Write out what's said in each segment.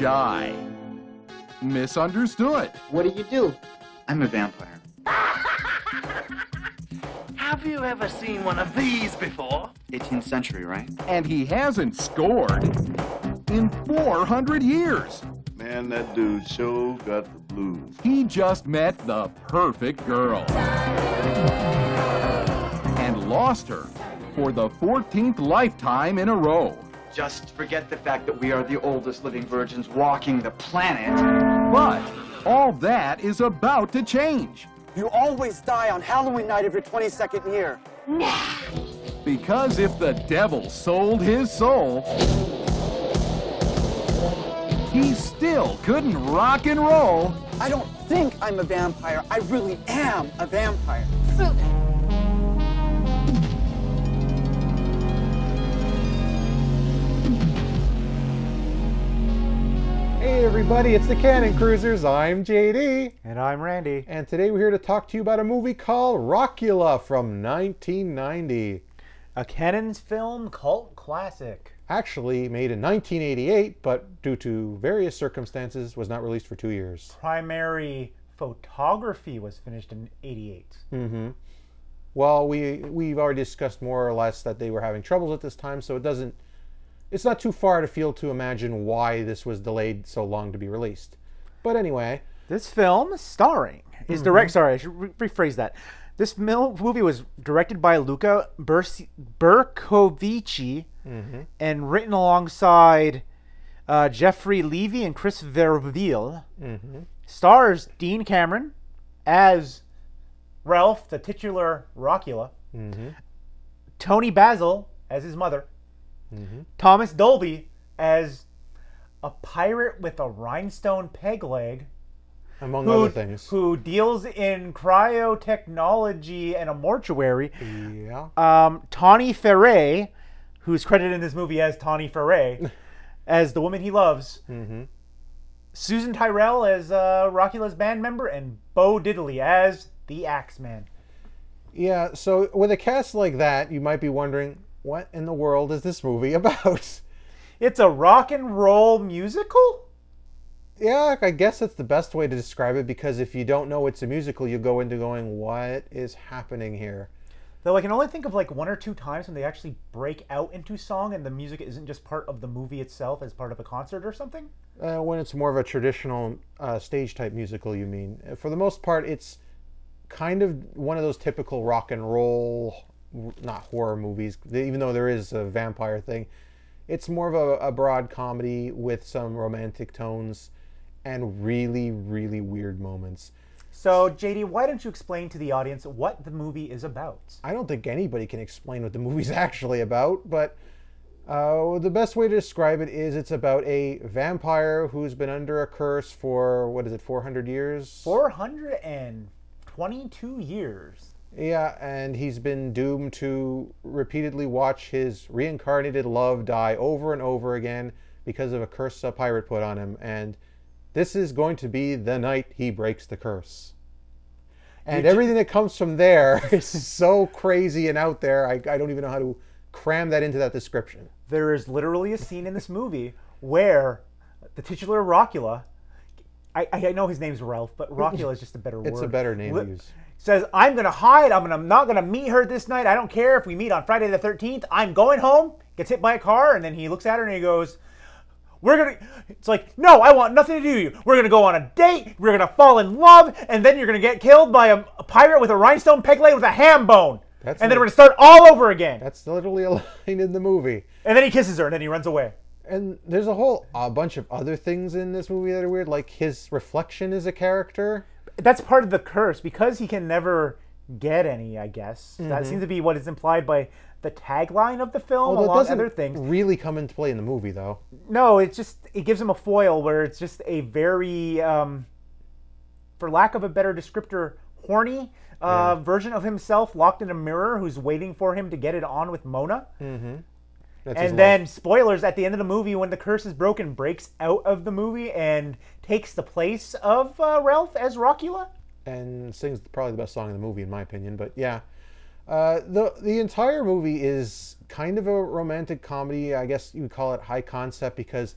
shy, misunderstood. What do you do? I'm a vampire. Have you ever seen one of these before? 18th century, right? And he hasn't scored in 400 years. Man, that dude sure got the blues. He just met the perfect girl. And lost her for the 14th lifetime in a row. Just forget the fact that we are the oldest living virgins walking the planet. But all that is about to change. You always die on Halloween night of your 22nd year. Because if the devil sold his soul, he still couldn't rock and roll. I don't think I'm a vampire. I really am a vampire. Prove it. Hey everybody, it's the Cannon Cruisers. I'm JD. And I'm Randy. And today we're here to talk to you about a movie called Rockula from 1990. A Cannon's film cult classic. Actually made in 1988, but due to various circumstances was not released for two years. Primary photography was finished in 88. Mm-hmm. Well, we we've already discussed more or less that they were having troubles at this time, so it doesn't it's not too far to feel to imagine why this was delayed so long to be released. But anyway, This film, starring, is mm-hmm. direct. Sorry, I should re- rephrase that. This mil- movie was directed by Luca Bursi- Bercovici mm-hmm. and written alongside uh, Jeffrey Levy and Chris Verville. Mm-hmm. Stars Dean Cameron as Ralph, the titular Rockula. Toni Basil as his mother. Thomas Dolby as a pirate with a rhinestone peg leg among who, other things. who deals in cryotechnology and a mortuary. yeah. Um, Tawny Ferre, who's credited in this movie as Tawny Ferre, as the woman he loves. Mm-hmm. Susan Tyrrell as uh, Rockula's band member, and Bo Diddley as the Axeman. Yeah, so with a cast like that, you might be wondering, what in the world is this movie about? It's a rock and roll musical. Yeah, I guess that's the best way to describe it because if you don't know it's a musical, you go into going, what is happening here? Though I can only think of like one or two times when they actually break out into song and the music isn't just part of the movie itself as part of a concert or something. Uh, when it's more of a traditional uh, stage type musical, you mean? For the most part, it's kind of one of those typical rock and roll, not horror movies, even though there is a vampire thing. It's more of a, a broad comedy with some romantic tones and really, really weird moments. So, JD, why don't you explain to the audience what the movie is about? I don't think anybody can explain what the movie's actually about, but uh, the best way to describe it is it's about a vampire who's been under a curse for, what is it, 400 years? 422 years. Yeah, and he's been doomed to repeatedly watch his reincarnated love die over and over again because of a curse a pirate put on him. And this is going to be the night he breaks the curse. And You ju- everything that comes from there is so crazy and out there. I, I don't even know how to cram that into that description. There is literally a scene in this movie where the titular Rockula, I, I know his name's Ralph, but Rockula is just a better word. It's a better name to use. Says, I'm going to hide. I'm gonna, not going to meet her this night. I don't care if we meet on Friday the 13th. I'm going home. Gets hit by a car, and then he looks at her and he goes, we're gonna. It's like, no, I want nothing to do with you. We're gonna go on a date. We're gonna fall in love, and then you're gonna get killed by a, a pirate with a rhinestone peg leg with a ham bone. That's and then we're gonna start all over again. That's literally a line in the movie. And then he kisses her, and then he runs away. And there's a whole a bunch of other things in this movie that are weird, like his reflection is a character. That's part of the curse because he can never get any. I guess Mm-hmm. that seems to be what is implied by the tagline of the film, Although along doesn't other things. really come into play in the movie, though. No, it's just it gives him a foil where it's just a very, um, for lack of a better descriptor, horny uh, version of himself locked in a mirror who's waiting for him to get it on with Mona. That's And then spoilers at the end of the movie when the curse is broken, breaks out of the movie and takes the place of uh, Ralph as Rockula. and sings probably the best song in the movie, in my opinion. But yeah, uh, the the entire movie is kind of a romantic comedy. I guess you would call it high concept because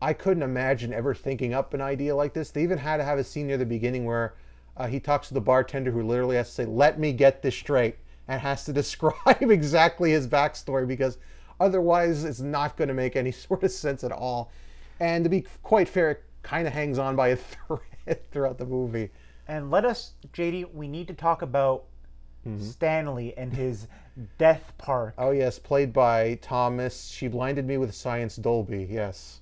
I couldn't imagine ever thinking up an idea like this. They even had to have a scene near the beginning where uh, he talks to the bartender who literally has to say, "Let me get this straight," and has to describe exactly his backstory because otherwise it's not going to make any sort of sense at all. And to be quite fair, it kind of hangs on by a thread throughout the movie. And let us, JD, we need to talk about Mm-hmm. Stanley and his death park. Oh yes, played by Thomas. She blinded me with science Dolby. Yes.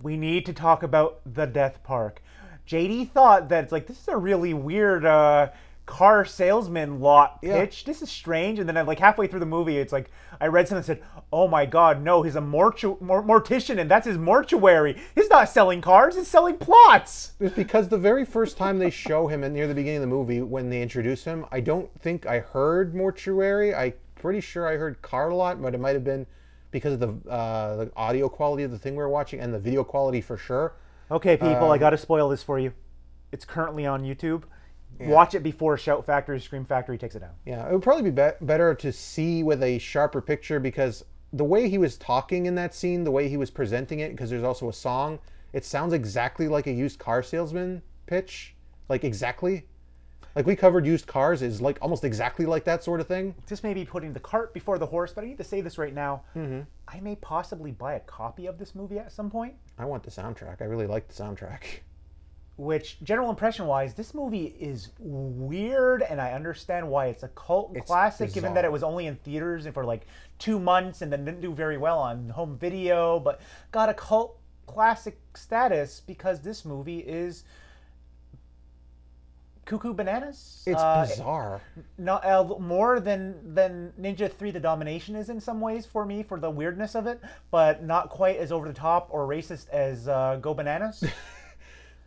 We need to talk about the death park. JD thought that it's like this is a really weird uh, car salesman lot Yeah. pitch. This is strange. And then like halfway through the movie, it's like I read something that said, "Oh my God, no! He's a mortu- mor- mortician, and that's his mortuary. He's not selling cars; he's selling plots." It's because the very first time they show him and near the beginning of the movie, when they introduce him, I don't think I heard mortuary. I pretty sure I heard car lot, but it might have been because of the uh, the audio quality of the thing we're watching and the video quality for sure. Okay, people, Um, I got to spoil this for you. It's currently on YouTube. Watch it before Shout Factory, Scream Factory takes it down. Yeah, it would probably be, be- better to see with a sharper picture because the way he was talking in that scene, the way he was presenting it, because there's also a song, it sounds exactly like a used car salesman pitch. Like exactly. Like we covered used cars is like almost exactly like that sort of thing. This may be putting the cart before the horse, but I need to say this right now. Mm-hmm. I may possibly buy a copy of this movie at some point. I want the soundtrack. I really like the soundtrack. Which, general impression wise, this movie is weird, and I understand why it's a cult It's classic, given that it was only in theaters for like two months and then didn't do very well on home video, but got a cult classic status because this movie is cuckoo bananas. It's Uh, bizarre. not uh, more than than Ninja Three: The Domination is in some ways for me for the weirdness of it, but not quite as over the top or racist as uh, Go Bananas.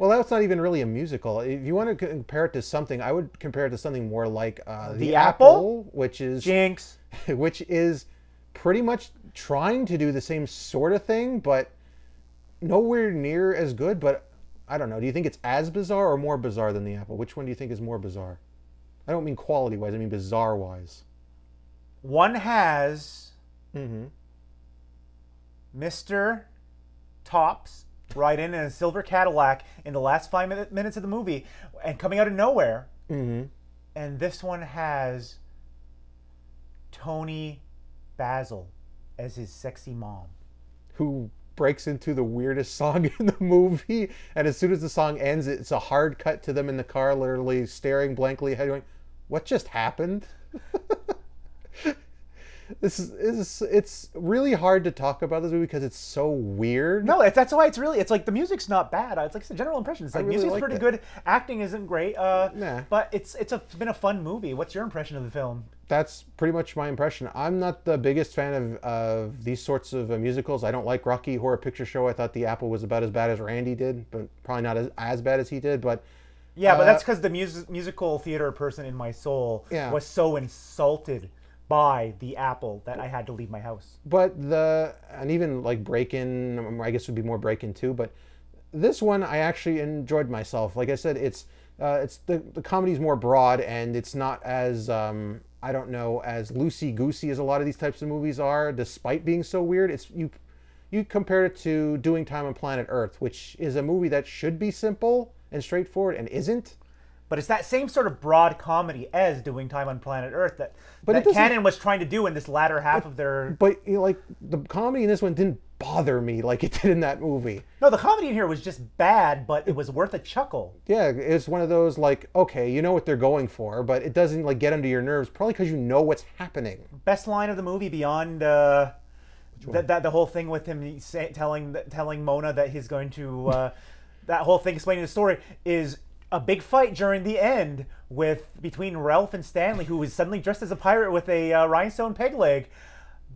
Well, that's not even really a musical. If you want to compare it to something, I would compare it to something more like uh, The Apple? which is Jinx. which is pretty much trying to do the same sort of thing, but nowhere near as good. But I don't know. Do you think it's as bizarre or more bizarre than the Apple? Which one do you think is more bizarre? I don't mean quality wise. I mean bizarre wise. One has Mm-hmm. Mr. Topps ride in in a silver Cadillac in the last five minute, minutes of the movie and coming out of nowhere. Mm-hmm. And this one has Toni Basil as his sexy mom. Who breaks into the weirdest song in the movie, and as soon as the song ends, it's a hard cut to them in the car, literally staring blankly ahead, going, "What just happened?" this is, is it's really hard to talk about this movie because it's so weird. No, it's, that's why it's really. It's like the music's not bad. It's like it's a general impression. It's like really music's pretty it. good. Acting isn't great. Uh, Nah. But it's it's a it's been a fun movie. What's your impression of the film? that's pretty much my impression. I'm not the biggest fan of, of these sorts of uh, musicals. I don't like Rocky Horror Picture Show. I thought The Apple was about as bad as Randy did, but probably not as, as bad as he did. But Yeah, but Uh, that's because the mus- musical theater person in my soul Yeah. was so insulted by the Apple that I had to leave my house. but the and even like Breakin', I guess would be more Breakin' too. But this one, I actually enjoyed myself. Like I said, it's uh, it's the the comedy's more broad and it's not as um, I don't know as loosey goosey as a lot of these types of movies are. Despite being so weird, it's you you compare it to Doing Time on Planet Earth, which is a movie that should be simple and straightforward and isn't. But it's that same sort of broad comedy as doing Time on Planet Earth that, But that Cannon was trying to do in this latter half of their. But you know, like the comedy in this one didn't bother me like it did in that movie. No, the comedy in here was just bad, but it was worth a chuckle. Yeah, it's one of those like, okay, you know what they're going for, but it doesn't like get under your nerves, probably because you know what's happening. Best line of the movie beyond uh, that, that the whole thing with him say, telling telling Mona that he's going to uh, that whole thing explaining the story is a big fight during the end with between Ralph and Stanley, who is suddenly dressed as a pirate with a uh, rhinestone peg leg.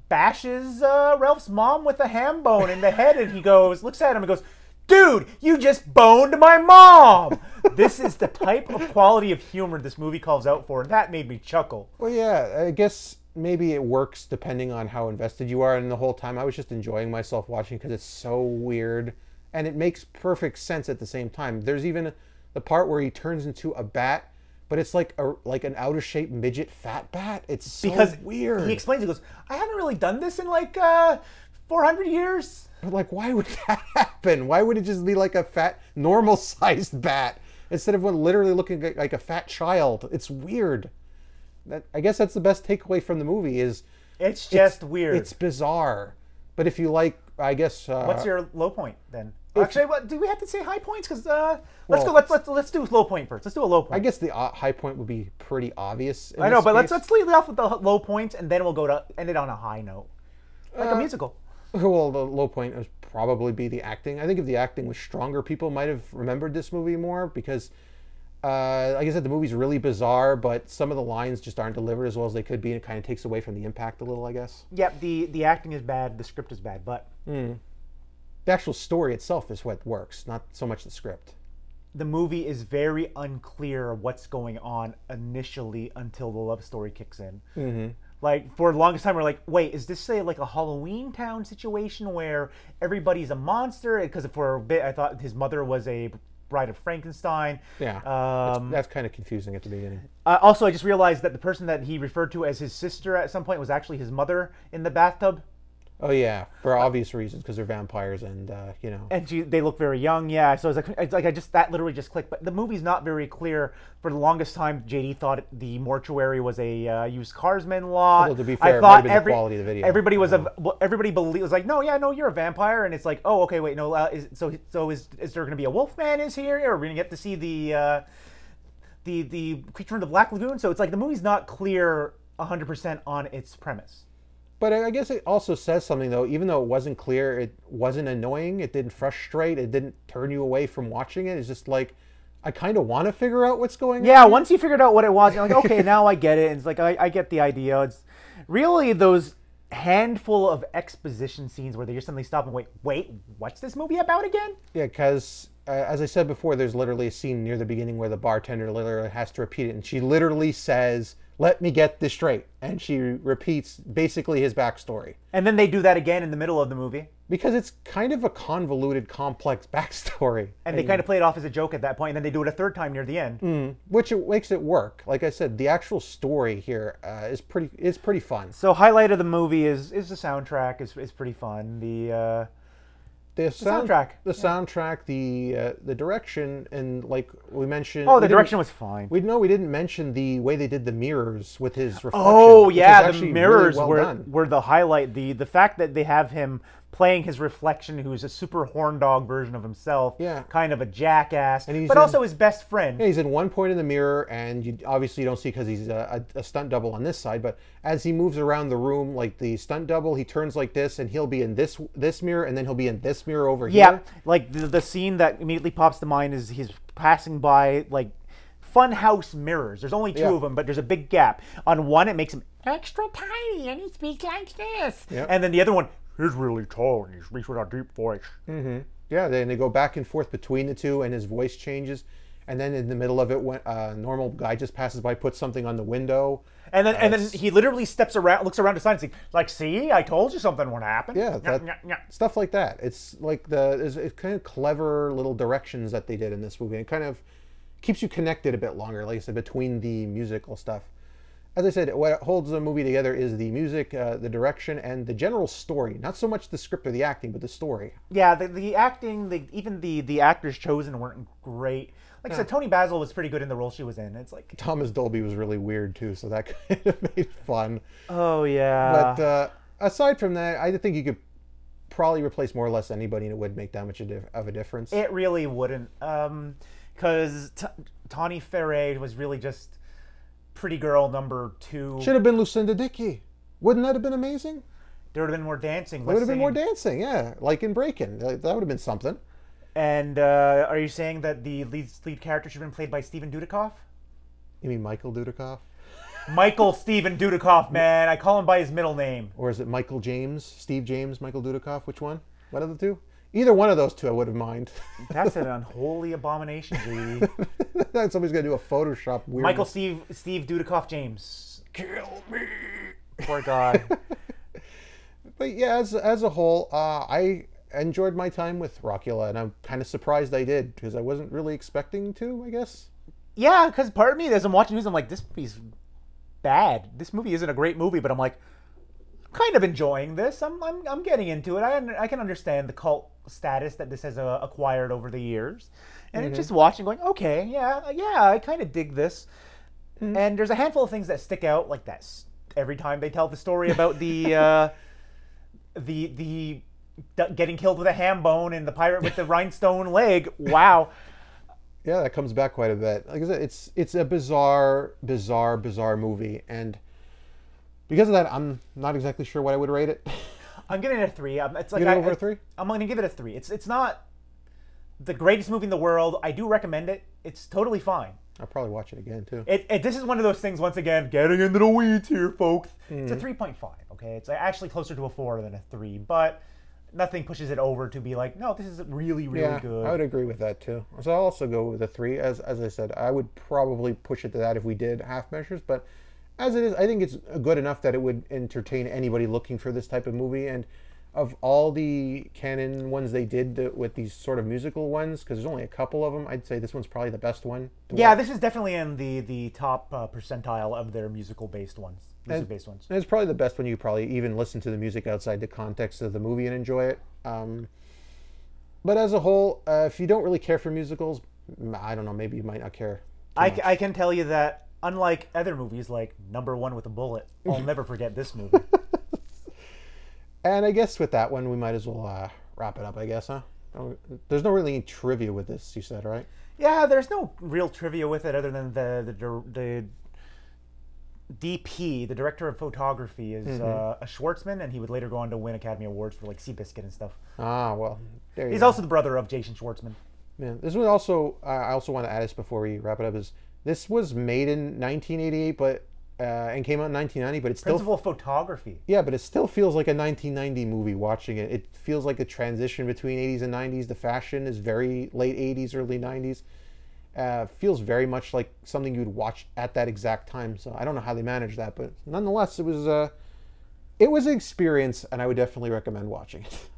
Bashes uh, Ralph's mom with a ham bone in the head, and he goes, looks at him and goes, "Dude, you just boned my mom." this is the type of quality of humor this movie calls out for, and that made me chuckle. Well, yeah, I guess maybe it works depending on how invested you are. And the whole time I was just enjoying myself watching because it's so weird and it makes perfect sense at the same time. There's even the part where he turns into a bat, but it's like a like an out of shape midget fat bat. It's so because weird. He explains. He goes, "I haven't really done this in like uh, 400 years." But like, why would that happen? Why would it just be like a fat, normal-sized bat instead of one literally looking like- like a fat child? It's weird. That I guess that's the best takeaway from the movie is It's just weird. it's bizarre. But if you like, I guess. Uh, What's your low point then? Actually, what, do we have to say high points? Because uh, let's Well- go. Let's let's let's do low point first. Let's do a low point. I guess the uh, high point would be pretty obvious. in I know, but let's let's leave it off with the low points, and then we'll go to end it on a high note, like a Uh, musical. Well, the low point would probably be the acting. I think if the acting was stronger, people might have remembered this movie more because, uh, like I said, the movie's really bizarre, but some of the lines just aren't delivered as well as they could be, and it kind of takes away from the impact a little, I guess. Yep, the the acting is bad, the script is bad, but The actual story itself is what works, not so much the script. the movie is very unclear what's going on initially until the love story kicks in. Mm-hmm. Like for the longest time, we're like, wait, is this say like a Halloween Town situation where everybody's a monster? Because for a bit, I thought his mother was a Bride of Frankenstein. Yeah, Um, that's, that's kind of confusing at the beginning. Uh, also, I just realized that the person that he referred to as his sister at some point was actually his mother in the bathtub, Oh yeah, for obvious reasons because they're vampires and uh, you know. and she, they look very young. Yeah, so it's like, it's like I just that literally just clicked. But the movie's not very clear. For the longest time, JD thought the mortuary was a uh, used carsman lot. Although, to be fair, might thought have been the every, quality of the video. Everybody was a well, everybody believe was like, no, yeah, no, you're a vampire, and it's like, oh, okay, wait, no, uh, is, so so is is there going to be a wolfman is here, or are we're going to get to see the. Uh, the the creature from the Black Lagoon. So it's like the movie's not clear 100% on its premise. But I guess it also says something though. Even though it wasn't clear, it wasn't annoying. It didn't frustrate. It didn't turn you away from watching it. It's just like I kind of want to figure out what's going Yeah, on. Yeah, once you figured out what it was, you're like, okay, now I get it. And it's like I, I get the idea. It's really those handful of exposition scenes where they just suddenly stop and wait, wait, what's this movie about again? Yeah, because as I said before, there's literally a scene near the beginning where the bartender literally has to repeat it, and she literally says, "Let me get this straight," and she repeats basically his backstory And then they do that again in the middle of the movie, because it's kind of a convoluted, complex backstory. and they kind of play it off as a joke at that point, and then they do it a third time near the end. which it makes it work. Like I said, the actual story here uh, is pretty is pretty fun. So highlight of the movie is is the soundtrack. is is pretty fun. The uh, The, sound, soundtrack, the soundtrack, the uh, the direction, and like we mentioned. oh, the direction was fine. We know we didn't mention the way they did the mirrors with his reflection. Oh yeah, the actually really mirrors well were done. were the highlight. The the fact that they have him playing his reflection, who's a super horn dog version of himself, Yeah. kind of a jackass, And he's but in- also his best friend. Yeah, he's in one point in the mirror, and you obviously you don't see because he's a, a, a stunt double on this side. But as he moves around the room, like the stunt double, he turns like this, and he'll be in this this mirror, and then he'll be in this mirror over yeah, here. like the, the scene that immediately pops to mind is he's passing by like funhouse mirrors. There's only two Yeah. of them, but there's a big gap. On one, it makes him extra tiny, and he speaks like this. Yep. And then the other one, he's really tall and he speaks with a deep voice. Mm-hmm. Yeah, then they go back and forth between the two, and his voice changes. And then in the middle of it, when a normal guy just passes by, puts something on the window. And then, and then he literally steps around, looks around the side, and says, "Like, see, I told you something would happen." Yeah, that, Nyah, nyah, nyah. stuff like that. It's like the it's, it's kind of clever little directions that they did in this movie. It kind of keeps you connected a bit longer, like I said, between the musical stuff. As I said, what holds the movie together is the music, uh, the direction, and the general story. Not so much the script or the acting, but the story. Yeah, the, the acting, the even the the actors chosen weren't great. Like I said, Toni Basil was pretty good in the role she was in. It's like, Thomas Dolby was really weird too, so that kind of made it fun. oh yeah, But uh, aside from that, I think you could probably replace more or less anybody, and it would make that much of a difference. it really wouldn't, because T- Tawny Ferre was really just pretty girl number two. Should have been Lucinda Dickey. Wouldn't that have been amazing? There would have been more dancing. There would have been more dancing, yeah, like in Breakin'. That would have been something. And uh, are you saying that the lead lead character should have been played by Steven Dudikoff? You mean Michael Dudikoff, Michael Steven Dudikoff, man. I call him by his middle name. or is it Michael James, Steve James, Michael Dudikoff? Which one? One of the two? Either one of those two, I would have mind. That's an unholy abomination, G. Somebody's gonna do a Photoshop weird. Michael Steve Steve Dudikoff James. Kill me. Poor guy. But yeah, as as a whole, uh, I enjoyed my time with Rockula, and I'm kind of surprised I did because I wasn't really expecting to. I guess. yeah, because part of me, as I'm watching news, I'm like, this movie's bad. This movie isn't a great movie, but I'm like, kind of enjoying this. I'm, I'm, I'm getting into it. I, I can understand the cult status that this has uh, acquired over the years. And it's just watching, going, okay, yeah, yeah, I kind of dig this. And there's a handful of things that stick out, like that. Every time they tell the story about the uh, the the d- getting killed with a ham bone and the pirate with the rhinestone leg. Wow. Yeah, that comes back quite a bit. Like I said, it's it's a bizarre, bizarre, bizarre movie, and because of that, I'm not exactly sure what I would rate it. I'm giving it a three. Um, It's like I- over a I- three? I'm going to give it a three. It's it's not the greatest movie in the world. I do recommend it. It's totally fine. I'll probably watch it again too. It, it this is one of those things. Once again, getting into the weeds here, folks. It's a Mm-hmm. three point five. Okay, it's actually closer to a four than a three, but nothing pushes it over to be like, no, this is really really yeah, good. I would agree with that too. So I'll also go with a three. As as I said, I would probably push it to that if we did half measures, but as it is, I think it's good enough that it would entertain anybody looking for this type of movie. And of all the Cannon ones they did the, with these sort of musical ones, because there's only a couple of them, I'd say this one's probably the best one. yeah, watch. this is definitely in the the top uh, percentile of their musical based ones. Music based ones. And it's probably the best one you probably even listen to the music outside the context of the movie and enjoy it. Um, but as a whole, uh, if you don't really care for musicals, I don't know, maybe you might not care. I. I can tell you that unlike other movies like Number One with a Bullet, I'll never forget this movie. And I guess with that one, we might as well uh, wrap it up. I guess, huh? There's no really any trivia with this. You said right? yeah, there's no real trivia with it other than the the the DP, the director of photography, is Mm-hmm. uh, a Schwartzman, and he would later go on to win Academy Awards for like Seabiscuit and stuff. Ah, well, there you He's go. also the brother of Jason Schwartzman. Yeah, this was also. Uh, I also want to add this before we wrap it up. Is this was made in 1988, but uh, and came out in 1990, but it's still Principal photography. Yeah, but it still feels like a 1990 movie watching it. It feels like a transition between 80s and 90s. The fashion is very late 80s, early 90s. Uh, feels very much like something you'd watch at that exact time. So I don't know how they managed that, but nonetheless, it was uh, it was an experience, and I would definitely recommend watching it.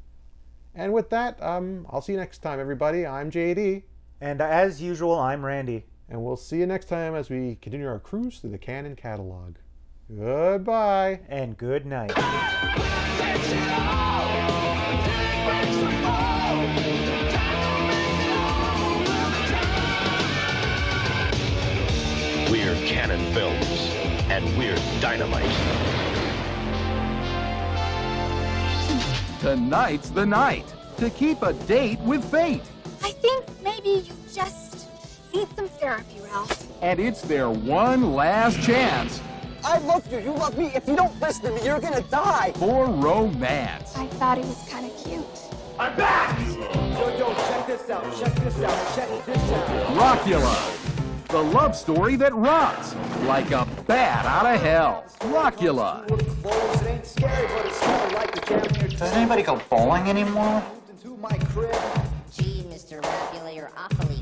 And with that, um, I'll see you next time, everybody. I'm JD, And as usual, I'm Randy. And we'll see you next time as we continue our cruise through the Cannon catalog. Goodbye. And good night. We're Cannon Films, and we're dynamite. Tonight's the night to keep a date with fate. I think maybe you just need some therapy, Ralph. And it's their one last chance I love you. You love me. If you don't listen to me, you're gonna die. for romance. I thought he was kind of cute. I'm back! Yo, yo, check this out. Check this out. Check this out. Rockula, the love story that rocks like a bat out of hell. Rockula. Ain't scary, but it's smell like the jam in your Does anybody go bowling anymore? into my crib. Gee, Mr. Rapula, you're awfully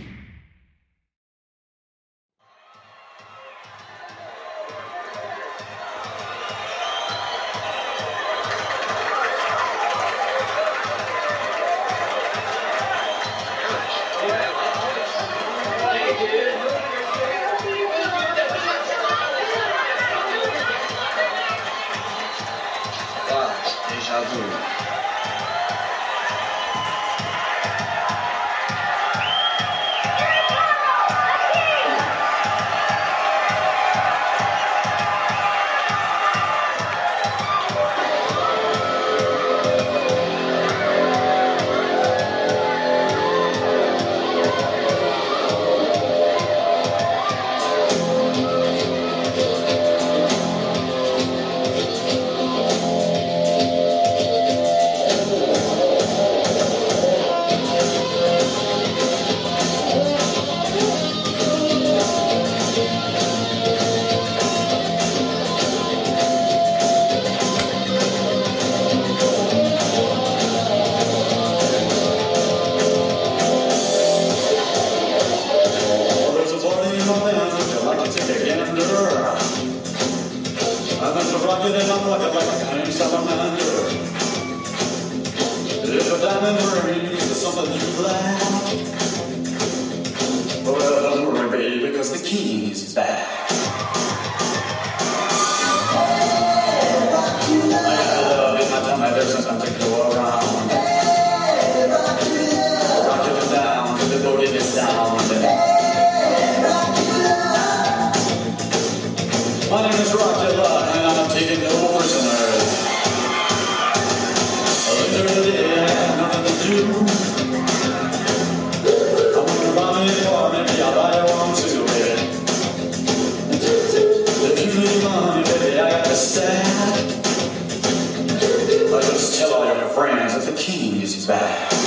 well, don't worry, baby, because the king's back. Tell your friends that the king is back.